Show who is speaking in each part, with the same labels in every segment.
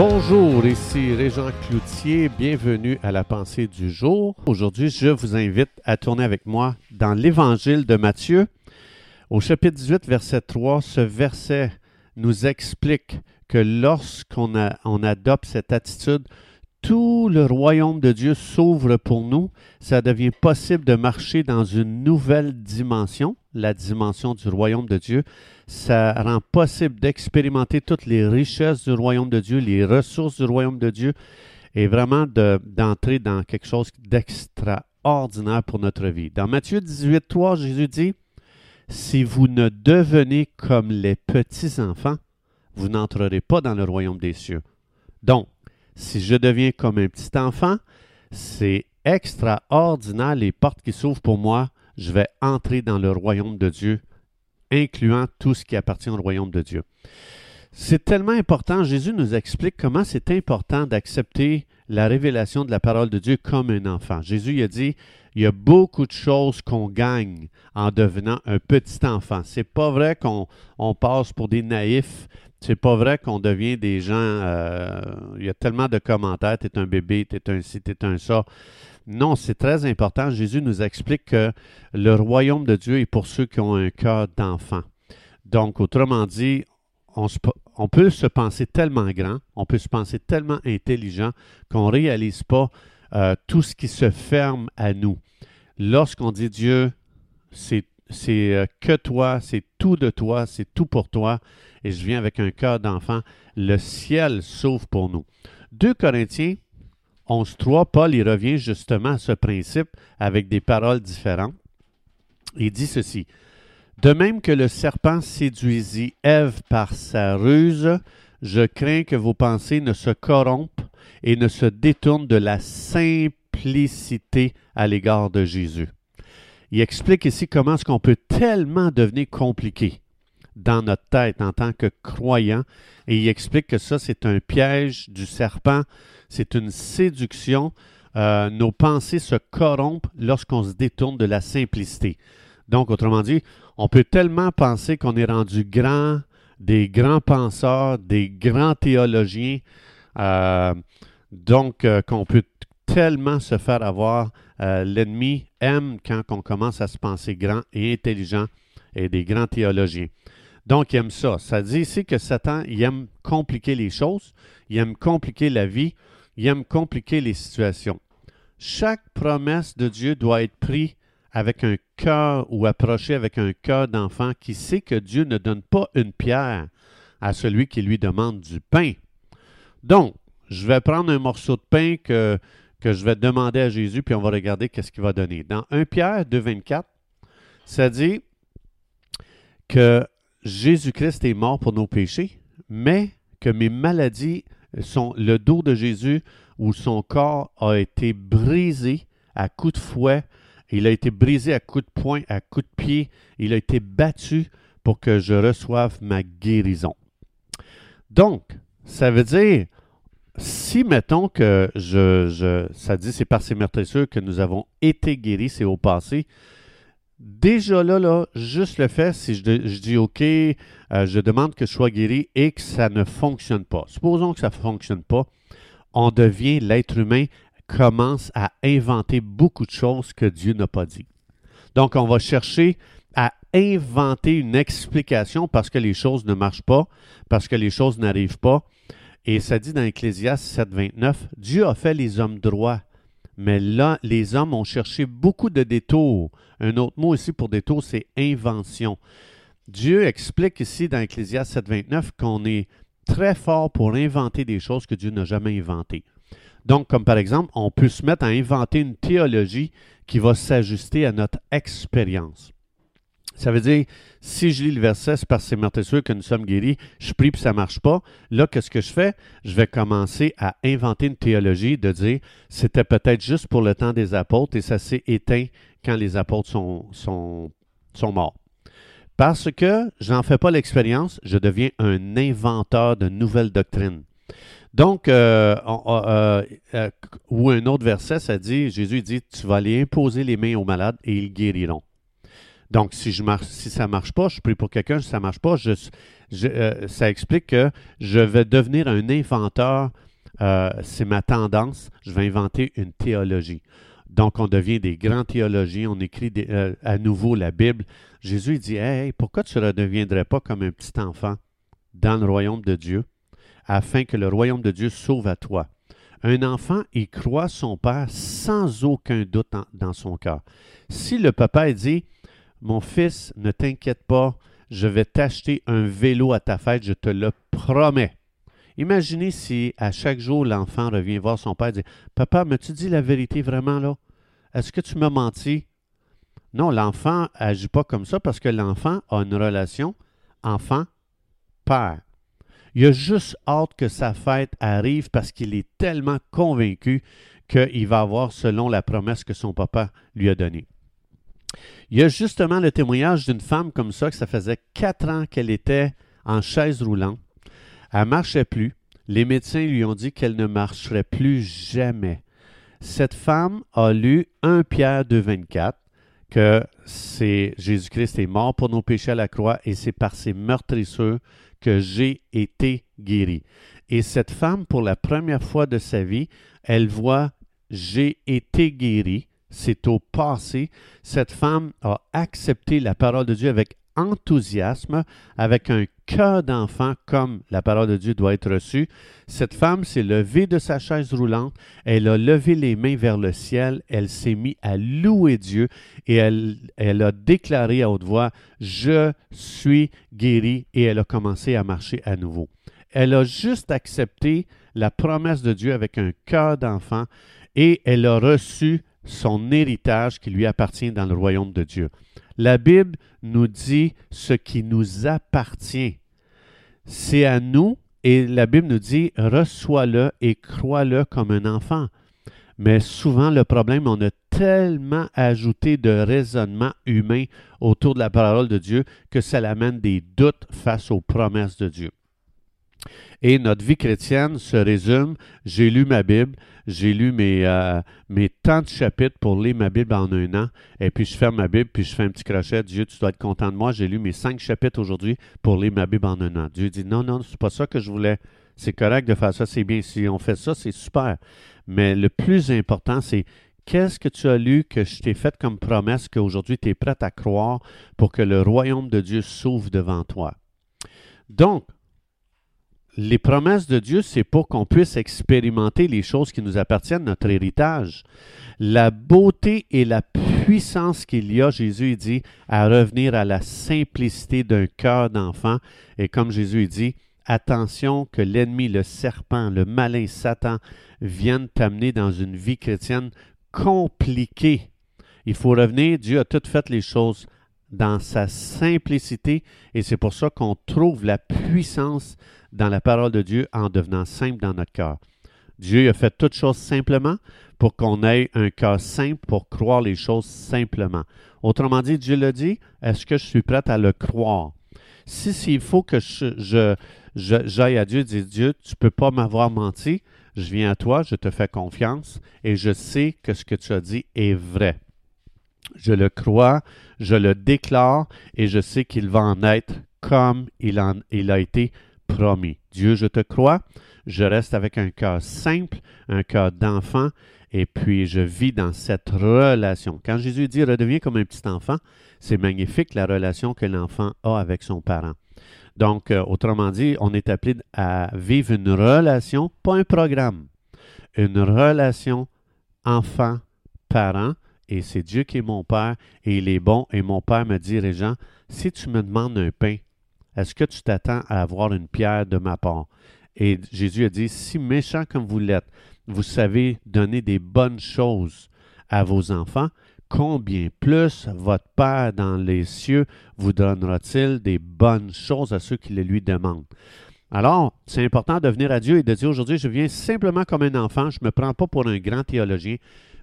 Speaker 1: Bonjour, ici Régent Cloutier, bienvenue à la pensée du jour. Aujourd'hui, je vous invite à tourner avec moi dans l'Évangile de Matthieu. Au chapitre 18, verset 3, ce verset nous explique que lorsqu'on on adopte cette attitude, tout le royaume de Dieu s'ouvre pour nous. Ça devient possible de marcher dans une nouvelle dimension, la dimension du royaume de Dieu. Ça rend possible d'expérimenter toutes les richesses du royaume de Dieu, les ressources du royaume de Dieu, et vraiment d'entrer dans quelque chose d'extraordinaire pour notre vie. Dans Matthieu 18, 3, Jésus dit, Si vous ne devenez comme les petits-enfants, vous n'entrerez pas dans le royaume des cieux. Donc, si je deviens comme un petit enfant, c'est extraordinaire les portes qui s'ouvrent pour moi. Je vais entrer dans le royaume de Dieu, incluant tout ce qui appartient au royaume de Dieu. C'est tellement important. Jésus nous explique comment c'est important d'accepter la révélation de la parole de Dieu comme un enfant. Jésus a dit il y a beaucoup de choses qu'on gagne en devenant un petit enfant. C'est pas vrai qu'on passe pour des naïfs c'est pas vrai qu'on devient des gens. Euh, il y a tellement de commentaires. T'es un bébé, t'es un ci, t'es un ça. Non, c'est très important. Jésus nous explique que le royaume de Dieu est pour ceux qui ont un cœur d'enfant. Donc, autrement dit, on, peut se penser tellement grand, on peut se penser tellement intelligent qu'on ne réalise pas euh, tout ce qui se ferme à nous. Lorsqu'on dit Dieu, c'est c'est euh, que toi, c'est tout de toi, c'est tout pour toi, et je viens avec un cœur d'enfant, le ciel s'ouvre pour nous. 2 Corinthiens 11.3, Paul y revient justement à ce principe avec des paroles différentes. Il dit ceci. De même que le serpent séduisit Ève par sa ruse, je crains que vos pensées ne se corrompent et ne se détournent de la simplicité à l'égard de Jésus il explique ici comment est-ce qu'on peut tellement devenir compliqué dans notre tête en tant que croyant. Et il explique que ça, c'est un piège du serpent, c'est une séduction. Euh, nos pensées se corrompent lorsqu'on se détourne de la simplicité. Donc, autrement dit, on peut tellement penser qu'on est rendu grand, des grands penseurs, des grands théologiens, euh, donc euh, qu'on peut tellement se faire avoir. Euh, l'ennemi aime quand on commence à se penser grand et intelligent et des grands théologiens. Donc, il aime ça. Ça dit ici que Satan, il aime compliquer les choses, il aime compliquer la vie, il aime compliquer les situations. Chaque promesse de Dieu doit être prise avec un cœur ou approchée avec un cœur d'enfant qui sait que Dieu ne donne pas une pierre à celui qui lui demande du pain. Donc, je vais prendre un morceau de pain que que je vais demander à Jésus, puis on va regarder qu'est-ce qu'il va donner. Dans 1 Pierre 2,24, ça dit que Jésus-Christ est mort pour nos péchés, mais que mes maladies sont le dos de Jésus où son corps a été brisé à coups de fouet, il a été brisé à coups de poing, à coups de pied, il a été battu pour que je reçoive ma guérison. Donc, ça veut dire si, mettons que ça dit c'est par ces meurtrissures que nous avons été guéris, c'est au passé, déjà là, là, juste le fait, si je, dis OK, euh, je demande que je sois guéri et que ça ne fonctionne pas. Supposons que ça ne fonctionne pas, on devient, l'être humain commence à inventer beaucoup de choses que Dieu n'a pas dit. Donc, on va chercher à inventer une explication parce que les choses ne marchent pas, parce que les choses n'arrivent pas. Et ça dit dans Ecclésias 7, 29, Dieu a fait les hommes droits, mais là, les hommes ont cherché beaucoup de détours. Un autre mot ici pour détour, c'est invention. Dieu explique ici dans Ecclésias 7, 29 qu'on est très fort pour inventer des choses que Dieu n'a jamais inventées. Donc, comme par exemple, on peut se mettre à inventer une théologie qui va s'ajuster à notre expérience. Ça veut dire, si je lis le verset, c'est parce que c'est meurtrissure que nous sommes guéris, je prie puis ça ne marche pas. Là, qu'est-ce que je fais? Je vais commencer à inventer une théologie de dire, c'était peut-être juste pour le temps des apôtres et ça s'est éteint quand les apôtres sont morts. Parce que je n'en fais pas l'expérience, je deviens un inventeur de nouvelles doctrines. Donc, euh, euh, euh, ou un autre verset, ça dit, Jésus dit, tu vas aller imposer les mains aux malades et ils guériront. Donc, si, je marche, si ça ne marche pas, je prie pour quelqu'un, si ça ne marche pas, euh, ça explique que je vais devenir un inventeur. Euh, c'est ma tendance. Je vais inventer une théologie. Donc, on devient des grands théologiens, on écrit euh, à nouveau la Bible. Jésus dit Hey, pourquoi tu ne redeviendrais pas comme un petit enfant dans le royaume de Dieu, afin que le royaume de Dieu sauve à toi Un enfant, il croit son Père sans aucun doute dans son cœur. Si le papa dit Mon fils, ne t'inquiète pas, je vais t'acheter un vélo à ta fête, je te le promets. Imaginez si à chaque jour l'enfant revient voir son père et dit Papa, m'as-tu dit la vérité vraiment là? Est-ce que tu m'as menti Non, l'enfant n'agit pas comme ça parce que l'enfant a une relation enfant-père. Il a juste hâte que sa fête arrive parce qu'il est tellement convaincu qu'il va avoir selon la promesse que son papa lui a donnée. Il y a justement le témoignage d'une femme comme ça, que ça faisait quatre ans qu'elle était en chaise roulante elle ne marchait plus. Les médecins lui ont dit qu'elle ne marcherait plus jamais. Cette femme a lu 1 Pierre 2, 24, que c'est Jésus-Christ est mort pour nos péchés à la croix et c'est par ses meurtrissures que j'ai été guéri. Et cette femme, pour la première fois de sa vie, elle voit j'ai été guéri, c'est au passé. Cette femme a accepté la parole de Dieu avec enthousiasme, avec un cœur d'enfant comme la parole de Dieu doit être reçue. Cette femme s'est levée de sa chaise roulante, elle a levé les mains vers le ciel, elle s'est mise à louer Dieu et elle, elle a déclaré à haute voix, Je suis guérie et elle a commencé à marcher à nouveau. Elle a juste accepté la promesse de Dieu avec un cœur d'enfant et elle a reçu son héritage qui lui appartient dans le royaume de Dieu. La Bible nous dit ce qui nous appartient. C'est à nous, et la Bible nous dit, reçois-le et crois-le comme un enfant. Mais souvent, le problème, on a tellement ajouté de raisonnement humain autour de la parole de Dieu que ça amène des doutes face aux promesses de Dieu. Et notre vie chrétienne se résume, j'ai lu ma Bible, j'ai lu mes, euh, mes tant de chapitres pour lire ma Bible en un an, et puis je ferme ma Bible, puis je fais un petit crochet, Dieu, tu dois être content de moi, j'ai lu mes cinq chapitres aujourd'hui pour lire ma Bible en un an. Dieu dit, non, non, c'est pas ça que je voulais. C'est correct de faire ça, c'est bien. Si on fait ça, c'est super. Mais le plus important, c'est qu'est-ce que tu as lu que je t'ai fait comme promesse qu'aujourd'hui tu es prêt à croire pour que le royaume de Dieu s'ouvre devant toi? Donc, les promesses de Dieu, c'est pour qu'on puisse expérimenter les choses qui nous appartiennent, notre héritage. La beauté et la puissance qu'il y a, Jésus dit, à revenir à la simplicité d'un cœur d'enfant. Et comme Jésus dit, attention que l'ennemi, le serpent, le malin Satan viennent t'amener dans une vie chrétienne compliquée. Il faut revenir, Dieu a tout fait les choses dans sa simplicité et c'est pour ça qu'on trouve la puissance dans la parole de Dieu en devenant simple dans notre cœur. Dieu a fait toutes choses simplement pour qu'on ait un cœur simple pour croire les choses simplement. Autrement dit, Dieu l'a dit, est-ce que je suis prêt à le croire? Si s'il faut que je, j'aille à Dieu dire Dieu, tu ne peux pas m'avoir menti, je viens à toi, je te fais confiance et je sais que ce que tu as dit est vrai. Je le crois, je le déclare et je sais qu'il va en être comme il, a été promis. Dieu, je te crois, je reste avec un cœur simple, un cœur d'enfant, et puis je vis dans cette relation. Quand Jésus dit redeviens comme un petit enfant, c'est magnifique la relation que l'enfant a avec son parent. Donc, euh, autrement dit, on est appelé à vivre une relation, pas un programme, une relation enfant-parent, et c'est Dieu qui est mon Père, et il est bon, et mon Père me dit, Régent, si tu me demandes un pain, est-ce que tu t'attends à avoir une pierre de ma part? Et Jésus a dit, si méchant comme vous l'êtes, vous savez donner des bonnes choses à vos enfants, combien plus votre Père dans les cieux vous donnera-t-il des bonnes choses à ceux qui les lui demandent? Alors, c'est important de venir à Dieu et de dire aujourd'hui, je viens simplement comme un enfant, je ne me prends pas pour un grand théologien,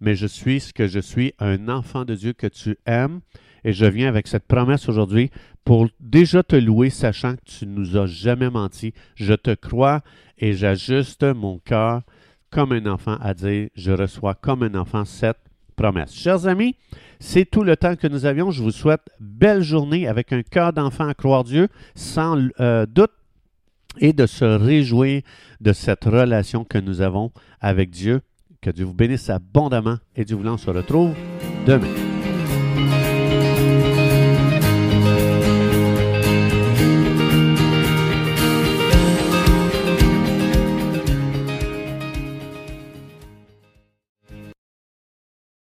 Speaker 1: mais je suis ce que je suis, un enfant de Dieu que tu aimes. Et je viens avec cette promesse aujourd'hui pour déjà te louer, sachant que tu ne nous as jamais menti. Je te crois et j'ajuste mon cœur comme un enfant à dire, je reçois comme un enfant cette promesse. Chers amis, c'est tout le temps que nous avions. Je vous souhaite belle journée avec un cœur d'enfant à croire Dieu, sans euh, doute et de se réjouir de cette relation que nous avons avec Dieu que Dieu vous bénisse abondamment et Dieu voulant, on se retrouve demain.